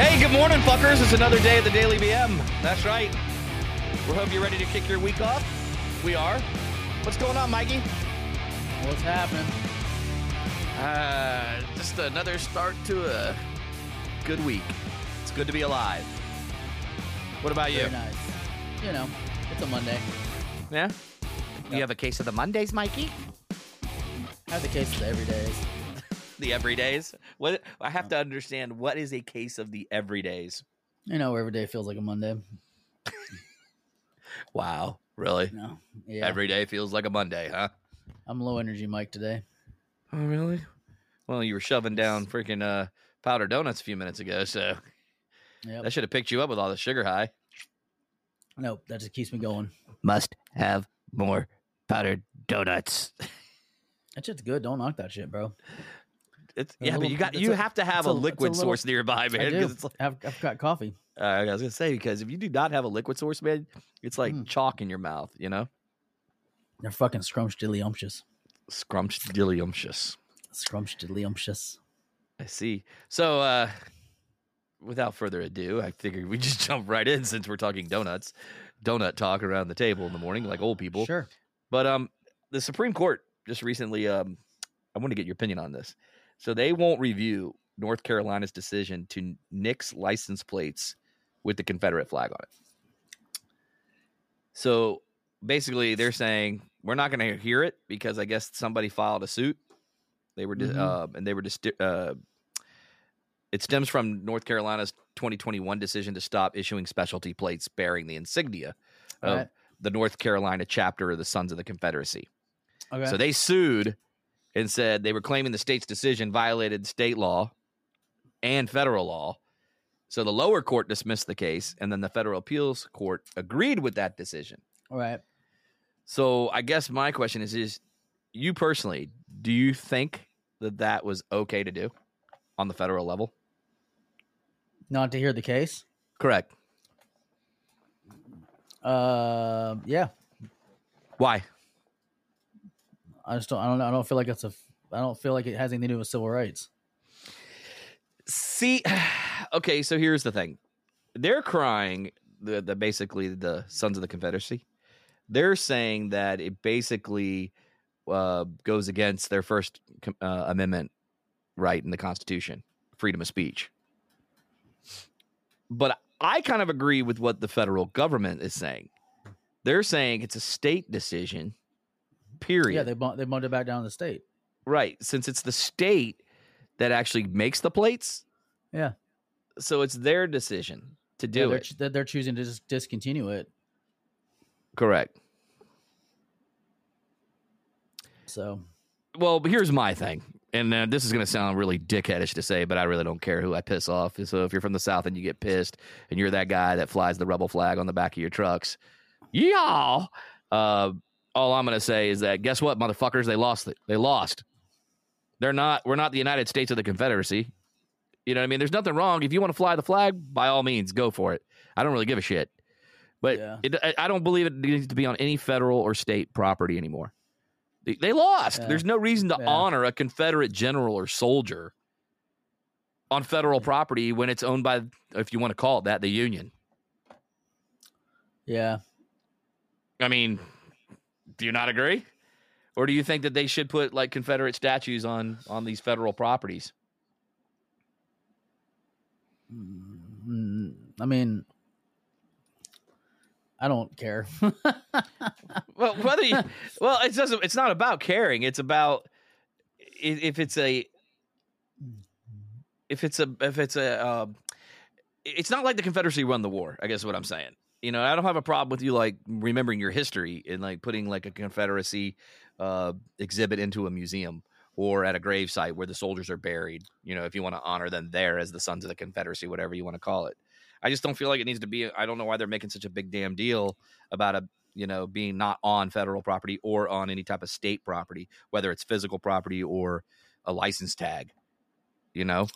Hey, good morning, fuckers. It's another day at the Daily BM. That's right. We hope you're ready to kick your week off. We are. What's going on, Mikey? What's happening? Uh, just another start to a good week. It's good to be alive. What about you? Very nice. You know, it's a Monday. Yeah? You Yep. have a case of the Mondays, Mikey? I have the case of the everydays. The everydays? What I have to understand what is a case of the everydays? You know, every day feels like a Monday. Wow. Really? You know, yeah. Every day feels like a Monday, huh? I'm low energy, Mike, today. Oh, really? Well, you were shoving down freaking uh, powder donuts a few minutes ago, so Yep. that should have picked you up with all the sugar high. Nope, that just keeps me going. Must have more powdered donuts. That shit's good. Don't knock that shit, bro. It's yeah, but you got you a- have to have a, a- it's a liquid little- source nearby, man. I 'cause do. It's like, I've, I've got coffee. uh, I was gonna say because if you do not have a liquid source, man, it's like Mm. chalk in your mouth. You know, They're fucking scrumptious. scrumptious. Scrumptious. I see. So, uh, without further ado, I figured we just jump right in since we're talking donuts, donut talk around the table in the morning, like old people. Sure. But um, the Supreme Court just recently, um, I want to get your opinion on this. So they won't review North Carolina's decision to nix license plates with the Confederate flag on it. So basically, they're saying we're not going to hear it because I guess somebody filed a suit. They were, Mhm. uh, and they were just. Uh, it stems from North Carolina's 2021 decision to stop issuing specialty plates bearing the insignia All of right. the North Carolina chapter of the Sons of the Confederacy. Okay. So they sued and said they were claiming the state's decision violated state law and federal law. So the lower court dismissed the case, and then the federal appeals court agreed with that decision. All right. So I guess my question is: Is you personally, do you think that that was okay to do on the federal level? Not to hear the case. Correct. Uh, yeah. Why? I just don't. I don't. I don't feel like it's a. I don't feel like it has anything to do with civil rights. See, okay, so here's the thing. They're crying the, the basically the Sons of the Confederacy. They're saying that it basically uh, goes against their First uh, Amendment right in the Constitution, freedom of speech. But I kind of agree with what the federal government is saying. They're saying it's a state decision. Period. Yeah, they bumped. They bumped it back down to the state. Right, since it's the state that actually makes the plates. Yeah. So it's their decision to Yeah, do they're, it. they're, they're choosing to just discontinue it. Correct. So Well, here's my thing, and uh, this is going to sound really dickheadish to say, but I really don't care who I piss off. So if you're from the south and you get pissed, and you're that guy that flies the rebel flag on the back of your trucks, yeah. Uh, all I'm going to say is that guess what, motherfuckers? They lost. It. They lost. They're not. We're not the United States of the Confederacy. You know what I mean? There's nothing wrong. If you want to fly the flag, by all means, go for it. I don't really give a shit. But Yeah. it, I- I don't believe it needs to be on any federal or state property anymore. They, they lost. Yeah. There's no reason to Yeah. honor a Confederate general or soldier on federal property when it's owned by, if you want to call it that, the Union. yeah, I mean, do you not agree? Or do you think that they should put like Confederate statues on on these federal properties? Mm, I mean, I don't care. Well, whether you, well, it doesn't. It's not about caring. It's about if it's a if it's a if it's a um, it's not like the Confederacy won the war. I guess is what I'm saying. You know, I don't have a problem with you like remembering your history and like putting like a Confederacy uh, exhibit into a museum or at a gravesite where the soldiers are buried. You know, if you want to honor them there as the sons of the Confederacy, whatever you want to call it. I just don't feel like it needs to be. I don't know why they're making such a big damn deal about a you know being not on federal property or on any type of state property, whether it's physical property or a license tag. You know,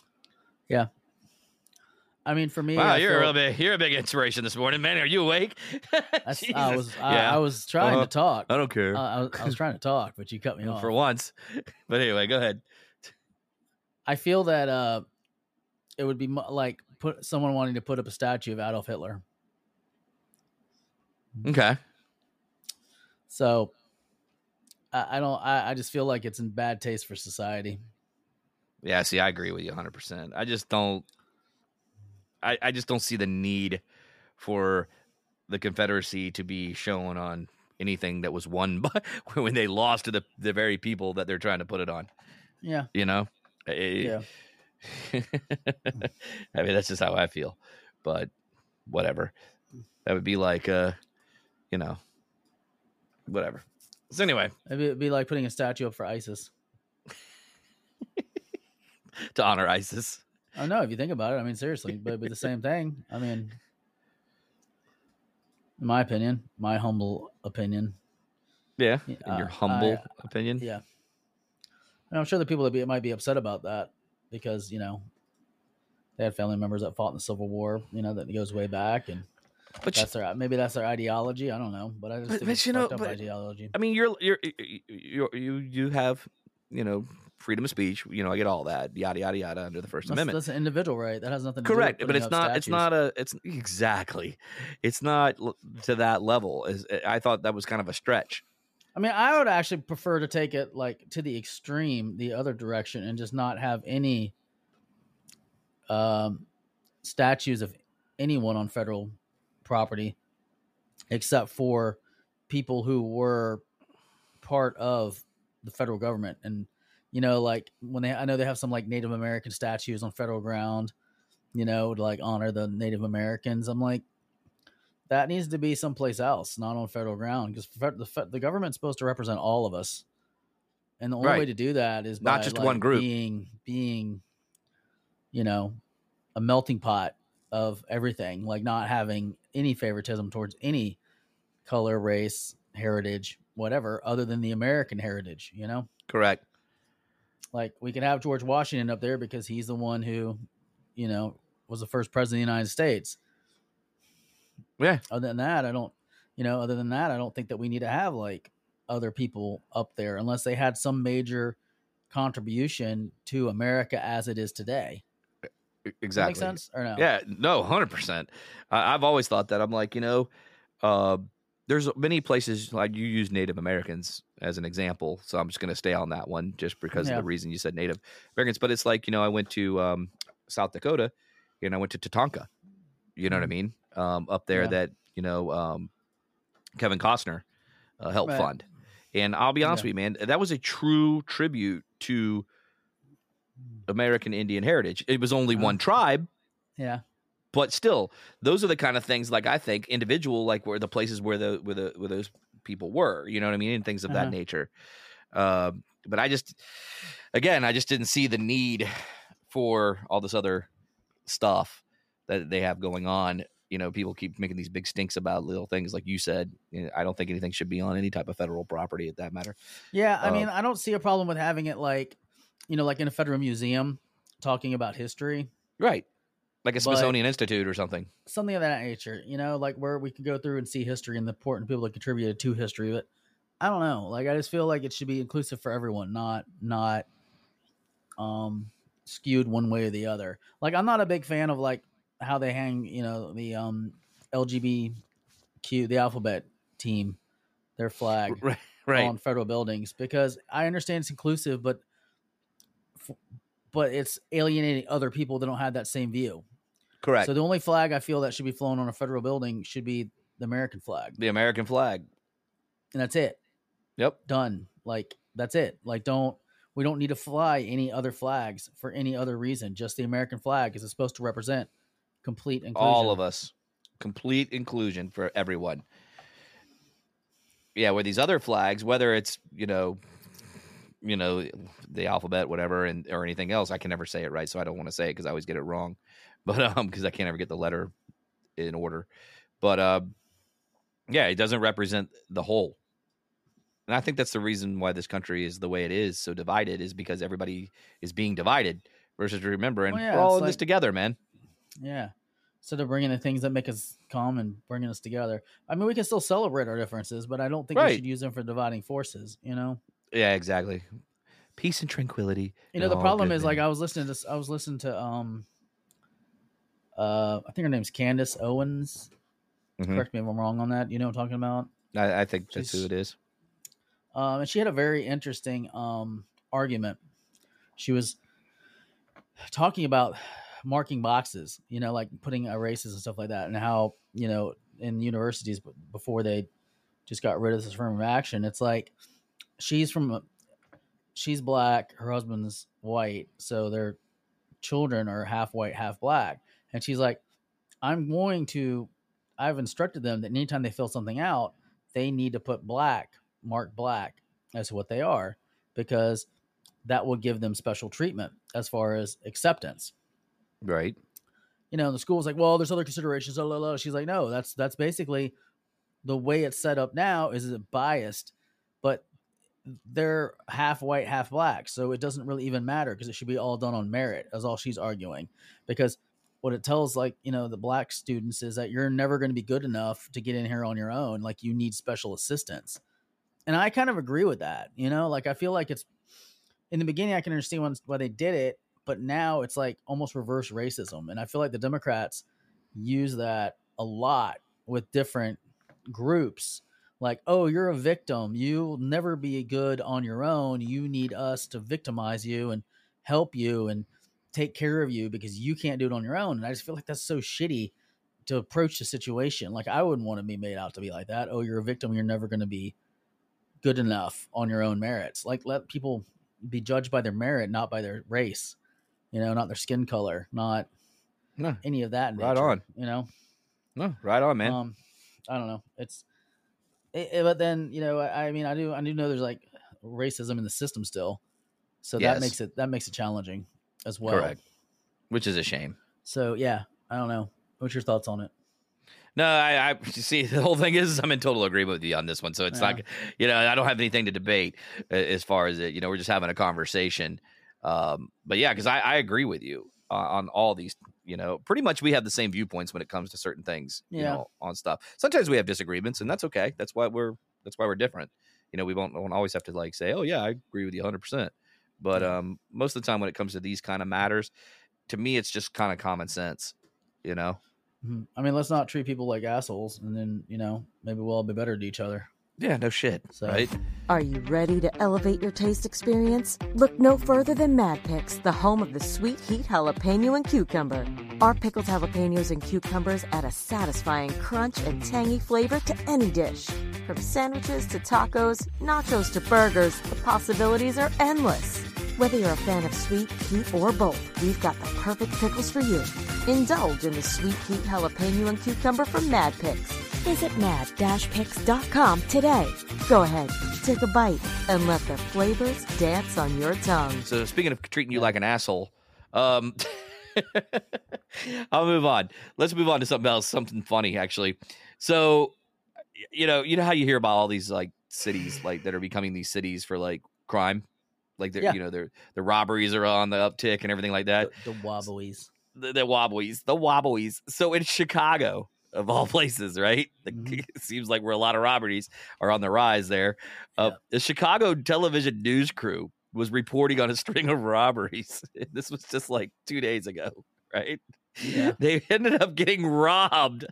I mean, for me, wow, I you're feel- a real big, you're a big inspiration this morning, man. Are you awake? that's- I was, I, yeah, I was trying Uh-huh. to talk. I don't care Uh, I, was, I was trying to talk, but you cut me off. for once. But anyway, go ahead. I feel that uh, it would be mo- like put someone wanting to put up a statue of Adolf Hitler. Okay. So I, I don't. I, I just feel like it's in bad taste for society. Yeah, see, I agree with you 100%. I just don't I, I just don't see the need for the Confederacy to be shown on anything that was won by when they lost to the the very people that they're trying to put it on. Yeah. You know? Eh, Yeah. I mean, that's just how I feel. But whatever. That would be like uh, you know, whatever. So anyway, it'd be like putting a statue up for ISIS. to honor ISIS. I know if you think about it. I mean, seriously, but it'd be the same thing. I mean, in my opinion, my humble opinion. Yeah. In your humble I- opinion. Yeah. And I'm sure the people that be, might be upset about that because, you know, they had family members that fought in the Civil War, you know, that goes way back. And But you- their, maybe that's their ideology. I don't know. But I just But- think but you know, but- ideology. I mean, you're you're you you you have you know freedom of speech. You know, I get all that yada yada yada under the First That's, Amendment. that's an individual right. That has nothing to Correct, do with it. Correct. but it's not. It's not a. It's exactly. It's not to that level. Is I thought that was kind of a stretch. I mean, I would actually prefer to take it like to the extreme, the other direction, and just not have any um, statues of anyone on federal property, except for people who were part of the federal government. And you know, like when they, I know they have some like Native American statues on federal ground, you know, to like honor the Native Americans. I'm like, that needs to be someplace else, not on federal ground, because the the government's supposed to represent all of us, and the only way to do that is Not by, just like, one group. being being, you know, a melting pot of everything, like not having any favoritism towards any color, race, heritage, whatever, other than the American heritage. You know, Correct. Like we can have George Washington up there because he's the one who, you know, was the first president of the United States. Yeah. Other than that, I don't, you know, other than that, I don't think that we need to have like other people up there unless they had some major contribution to America as it is today. that Exactly. make sense or no? Yeah. No. Hundred percent. I've always thought that. I'm like, you know, uh, there's many places like you use Native Americans as an example, so I'm just going to stay on that one just because Yeah. of the reason you said Native Americans. But it's like you know, I went to um, South Dakota and I went to Tatanka. You know what I mean? Um, up there. Yeah. that you know um, Kevin Costner uh, helped Right. fund. And I'll be honest Yeah. with you, man, that was a true tribute to American Indian heritage. It was only Uh-huh. one tribe, Yeah. But still, those are the kind of things like I think individual, like where the places where the where the where those people were, you know what I mean, and things of that Uh-huh. nature. Um, but I just, again, I just didn't see the need for all this other stuff that they have going on. You know, people keep making these big stinks about little things, like you said. You know, I don't think anything should be on any type of federal property, at that matter. Yeah. I Uh, mean, I don't see a problem with having it like, you know, like in a federal museum talking about history. Right, like a Smithsonian Institute or something. something of that nature, you know, like where we could go through and see history and the important people that contributed to history. But I don't know, like I just feel like it should be inclusive for everyone, not not um skewed one way or the other. Like I'm not a big fan of like how they hang, you know, the um LGBTQ, the alphabet team, their flag Right, right. on federal buildings because I understand it's inclusive, but f- but it's alienating other people that don't have that same view. Correct. So the only flag I feel that should be flown on a federal building should be the American flag, the American flag. and that's it. Yep. Done. Like that's it. Like don't we don't need to fly any other flags for any other reason. Just the American flag it's supposed to represent complete inclusion. all of us complete inclusion for everyone yeah where these other flags whether it's you know you know the alphabet whatever and or anything else i can never say it right so i don't want to say it because i always get it wrong but um because i can't ever get the letter in order but uh yeah it doesn't represent the whole and i think that's the reason why this country is the way it is so divided is because everybody is being divided versus remembering Well, yeah, we're all in this together man Yeah. Instead of bringing the things that make us calm and bringing us together. I mean, we can still celebrate our differences, but I don't think we should use them for dividing forces. You know. Yeah, exactly. Peace and tranquility. You know, the problem is like. I was listening to I was listening to um Uh, I think her name's Candace Owens. Mhm. Correct me if I'm wrong on that. You know what I'm talking about? I, I think that's She's- who it is. Um, and she had a very interesting um, argument. She was talking about marking boxes, you know, like putting erases and stuff like that, and how you know in universities before they just got rid of this affirmative action, it's like she's from she's black, her husband's white, so their children are half white, half black, and she's like, I'm going to, I've instructed them that anytime they fill something out, they need to put black mark black as what they are because that will give them special treatment as far as acceptance. Right. You know, the school's like, well, there's other considerations. blah, blah, blah. She's like, no, that's that's basically the way it's set up now. Is it biased? But they're half white, half black, so it doesn't really even matter because it should be all done on merit. As all she's arguing, because what it tells like you know the black students is that you're never going to be good enough to get in here on your own. Like you need special assistance and I kind of agree with that. You know, like I feel like it's in the beginning I can understand why they did it, but now it's like almost reverse racism, and I feel like the Democrats use that a lot with different groups. Like, oh, you're a victim. You'll never be good on your own. You need us to victimize you and help you and take care of you because you can't do it on your own. And I just feel like that's so shitty to approach the situation. Like, I wouldn't want to be made out to be like that. Oh, you're a victim. You're never going to be good enough on your own merits. Like let people be judged by their merit, not by their race. You know, not their skin color, not No. any of that. Right nature, on. You know, No. Right on, man. um, I don't know. It's, it, it- but then you know, I, I mean, I do, I do know there's like racism in the system still, so Yes. that makes it that makes it challenging as well. Correct. Which is a shame. So yeah, I don't know. What's your thoughts on it? No, I, I see the whole thing is I'm in total agreement with you on this one. So it's Yeah. not, you know, I don't have anything to debate uh, as far as it. You know, we're just having a conversation. Um, but yeah, because I, I agree with you uh, on all these. You know, pretty much we have the same viewpoints when it comes to certain things. You Yeah. know, on stuff. Sometimes we have disagreements, and that's okay. That's why we're that's why we're different. You know, we won't, won't always have to like say, oh yeah, I agree with you 100. percent But um, most of the time when it comes to these kind of matters, to me, it's just kind of common sense. You know. Mhm. I mean, let's not treat people like assholes, and then you know maybe we'll all be better to each other. Yeah. No shit. So- right. Are you ready to elevate your taste experience? Look no further than Mad Picks, the home of the sweet heat jalapeno and cucumber. Our pickled jalapenos and cucumbers add a satisfying crunch and tangy flavor to any dish. From sandwiches to tacos, nachos to burgers, the possibilities are endless. Whether you're a fan of sweet, heat, or both, we've got the perfect pickles for you. Indulge in the sweet heat jalapeno and cucumber from Mad Picks. Visit mad-picks.com today. Go ahead, take a bite, and let the flavors dance on your tongue. So speaking of treating you like an asshole, um, I'll move on. Let's move on to something else, something funny actually. So, you know, you know how you hear about all these like cities like that are becoming these cities for like crime, like they're Yeah. you know their the robberies are on the uptick and everything like that. The, the wobblies. The, the wobblies, the wobblies. So in Chicago. Of all places, right? Mhm. It seems like where a lot of robberies are on the rise there. Uh, Yeah. The Chicago television news crew was reporting on a string of robberies. This was just like two days ago, right? Yeah. They ended up getting robbed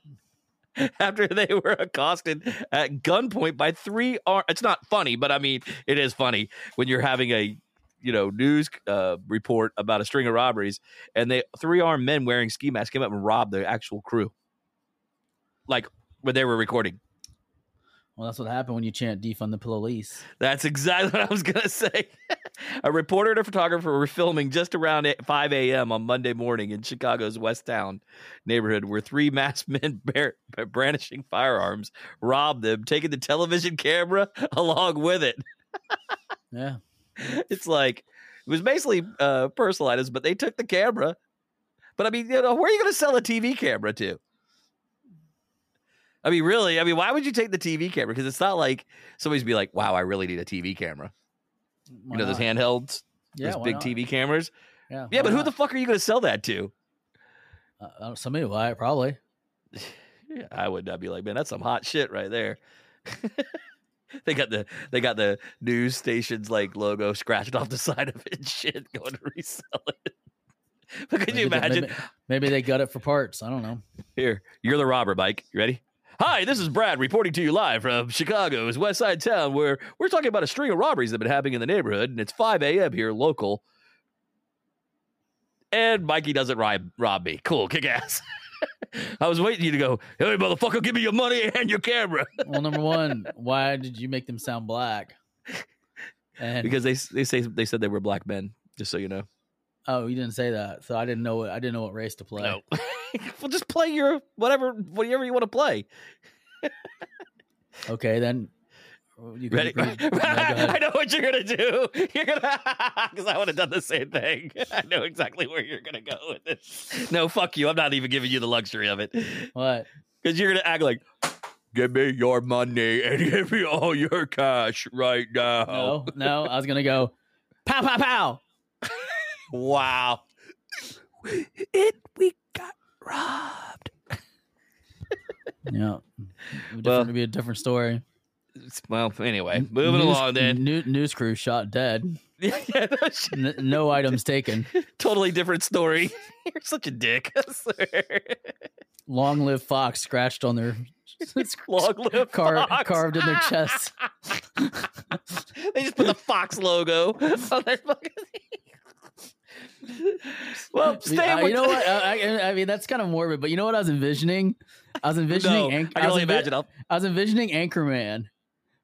after they were accosted at gunpoint by three. Ar- it's not funny, but I mean, it is funny when you're having a you know news uh, report about a string of robberies, and they three armed men wearing ski masks came up and robbed the actual crew, like when they were recording. Well, that's what happened when you chant defund the police. That's exactly what I was going to say. A reporter and a photographer were filming just around 5 a.m. on Monday morning in Chicago's West Town neighborhood where three masked men bear, brandishing firearms robbed them, taking the television camera along with it. Yeah. It's like, it was basically uh, personal items, but they took the camera. But I mean, you know, where are you going to sell a TV camera to? I mean, really? I mean, why would you take the TV camera? Because it's not like somebody's be like, "Wow, I really need a TV camera." Why you know those not? handhelds, yeah, those big not? TV cameras. Yeah, Yeah, but who the fuck are you going to sell that to? Uh, uh, somebody will buy it probably. Yeah, I would not be like, man, that's some hot shit right there. they got the they got the news stations like logo scratched off the side of it shit going to resell it. but could you Maybe they- imagine? Maybe, maybe they got it for parts. I don't know. Here, you're the robber, Mike. You ready? Hi, this is Brad reporting to you live from Chicago's West Side town, where we're talking about a string of robberies that have been happening in the neighborhood, and it's 5 a.m. here, local. And Mikey doesn't rob, rob me. Cool, kick ass. I was waiting you to go, hey, motherfucker, give me your money and your camera. Well, number one, why did you make them sound black? And because they they say they said they were black men, just so you know. Oh, you didn't say that, so I didn't know. What, I didn't know what race to play. No. well, just play your whatever, whatever you want to play. Okay, then you can Ready? go ahead. I know what you're gonna do. You're gonna because I would have done the same thing. I know exactly where you're gonna go with this. No, fuck you. I'm not even giving you the luxury of it What? because you're gonna act like, "Give me your money and give me all your cash right now." No, no. I was gonna go, pow, pow, pow. Wow. It we got robbed. Yeah, different, Well- to be a different story. Well, anyway, moving News- along then. New, news crew shot dead. yeah, no. N- no items taken. totally different story. You're such a dick. I swear. Long live Fox scratched on their Long live Car- Fox. carved in their chest. they just put the Fox logo on their fucking. Well, stay Uh, with you know what? I, I, I mean, that's kind of morbid, but you know what I was envisioning? I was envisioning. No, Anch- I can was only envi- imagine. I was envisioning Anchorman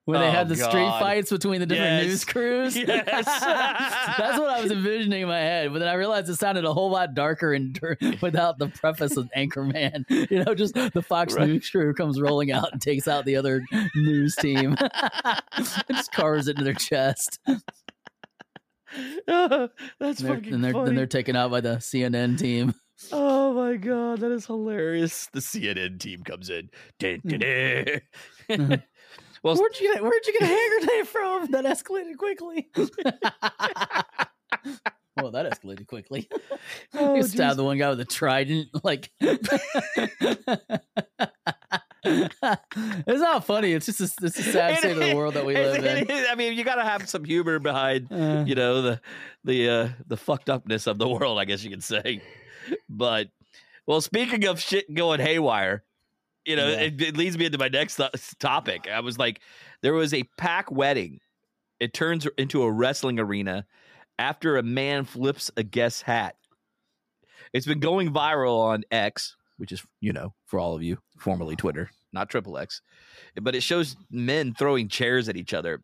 when they Oh, had the street fights between the different Yes. news crews. Yes. That's what I was envisioning in my head. But then I realized it sounded a whole lot darker and dir- without the preface of Anchorman. You know, just the Fox Right. News crew comes rolling out and takes out the other news team. and just carves it into their chest. Ah, that's And fucking and they're, funny. then they're taken out by the CNN team. Oh my god, that is hilarious. The CNN team comes in. Dun, dun, mm. dun. Mm-hmm. well, Where'd you get where'd you get a hand grenade from? That escalated quickly. well, that escalated quickly. oh, you geez. stabbed the one guy with a trident. Like it's not funny. It's just a, it's a sad state of the world that we live in. I mean, you got to have some humor behind, Uh, you know, the the uh, the fucked upness of the world. I guess you could say. But well, speaking of shit going haywire, you know, Yeah. it, it leads me into my next th- topic. I was like, there was a pack wedding. It turns into a wrestling arena after a man flips a guest hat. It's been going viral on X, which is, you know, for all of you, formerly Twitter, not Triple X. But it shows men throwing chairs at each other.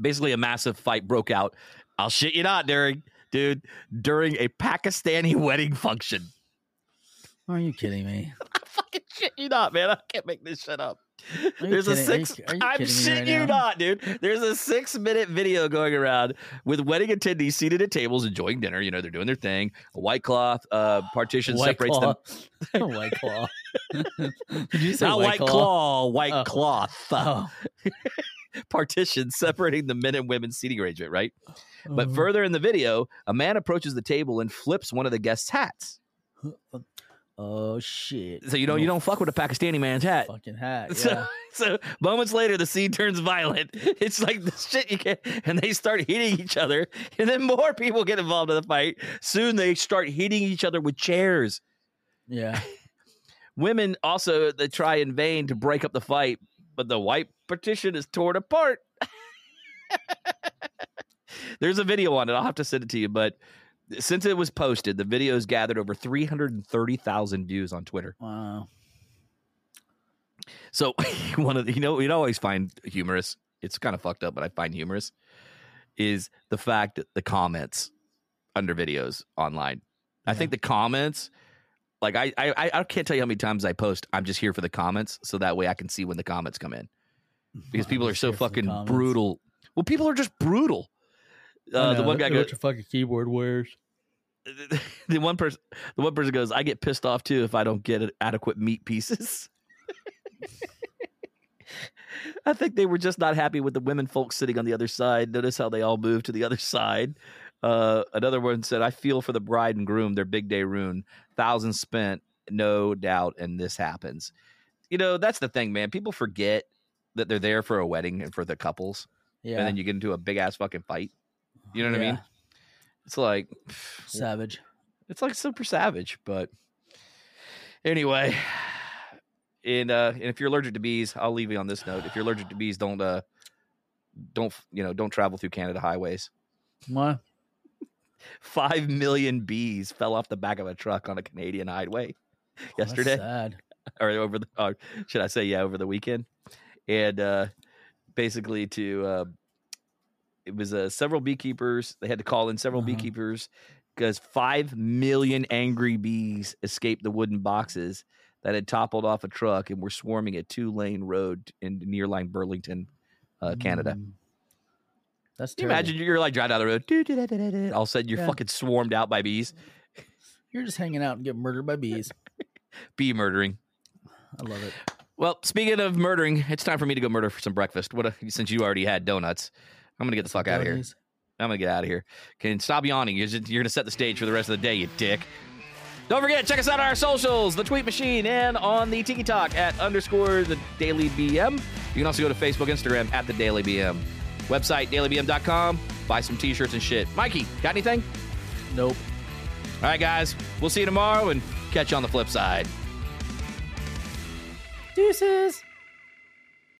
Basically, a massive fight broke out. I'll shit you not, during dude, during a Pakistani wedding function. are you kidding me? I fucking shit you not, man. I can't make this shit up. There's a kidding- are you- six. are you I'm shitting right you now? not, dude. There's a six minute video going around with wedding attendees seated at tables enjoying dinner. You know, they're doing their thing. A white cloth uh, partition White separates claw. them. white claw. Did you say Not white, claw, white Oh. cloth. Oh. partition separating the men and women seating arrangement, right? But Oh. further in the video, a man approaches the table and flips one of the guests' hats. Oh shit! So you know you don't fuck with a Pakistani man's hat. fucking hat. So, so moments later, the scene turns violent. It's like the shit you get, and they start hitting each other, and then more people get involved in the fight. Soon they start hitting each other with chairs. yeah. Women also they try in vain to break up the fight, but the white partition is torn apart. There's a video on it. I'll have to send it to you, but since it was posted, the video has gathered over 330,000 views on Twitter. Wow. So one of the, you know you'd always find humorous. It's kind of fucked up, but I find humorous is the fact that the comments under videos online. I think the comments, like I, I I can't tell you how many times I post. I'm just here for the comments, so that way I can see when the comments come in because people are so here for the fucking brutal. Well, people are just brutal. Uh, the one guy goes, what your fucking keyboard wears. the one person, the one person goes, I get pissed off too if I don't get adequate meat pieces. I think they were just not happy with the women folks sitting on the other side. Notice how they all moved to the other side. Uh, another one said, I feel for the bride and groom, their big day ruin. Thousands spent, no doubt, and this happens. You know, that's the thing, man. People forget that they're there for a wedding and for the couples, Yeah. and then you get into a big ass fucking fight. You know what I mean? It's like, Savage. It's like super savage, but anyway. And uh, and if you're allergic to bees, I'll leave you on this note. If you're allergic to bees, don't uh, don't you know, don't travel through Canada highways. What? Five million bees fell off the back of a truck on a Canadian highway Oh, yesterday, sad. or over the, or should I say, yeah, over the weekend, and uh, basically to uh, it was uh, several beekeepers. They had to call in several Uh-huh. beekeepers because five million angry bees escaped the wooden boxes that had toppled off a truck and were swarming a two lane road in nearline Burlington, uh, Canada. Mm. That's Can you imagine you're like driving down the road, doo, doo, doo. all of a sudden you're Yeah. fucking swarmed out by bees, You're just hanging out and get murdered by bees. bee murdering. I love it. Well, speaking of murdering, it's time for me to go murder for some breakfast. What a, since you already had donuts, I'm gonna get the fuck out of here. I'm gonna get out of here. Can stop yawning. You're, just, you're gonna set the stage for the rest of the day, you dick. Don't forget, check us out on our socials, the Tweet Machine, and on the Tiki Talk at underscore the Daily BM. You can also go to Facebook, Instagram at the Daily BM. Website dailybm.com. Buy some t-shirts and shit. Mikey, got anything? Nope. All right, guys. We'll see you tomorrow and catch you on the flip side. Deuces.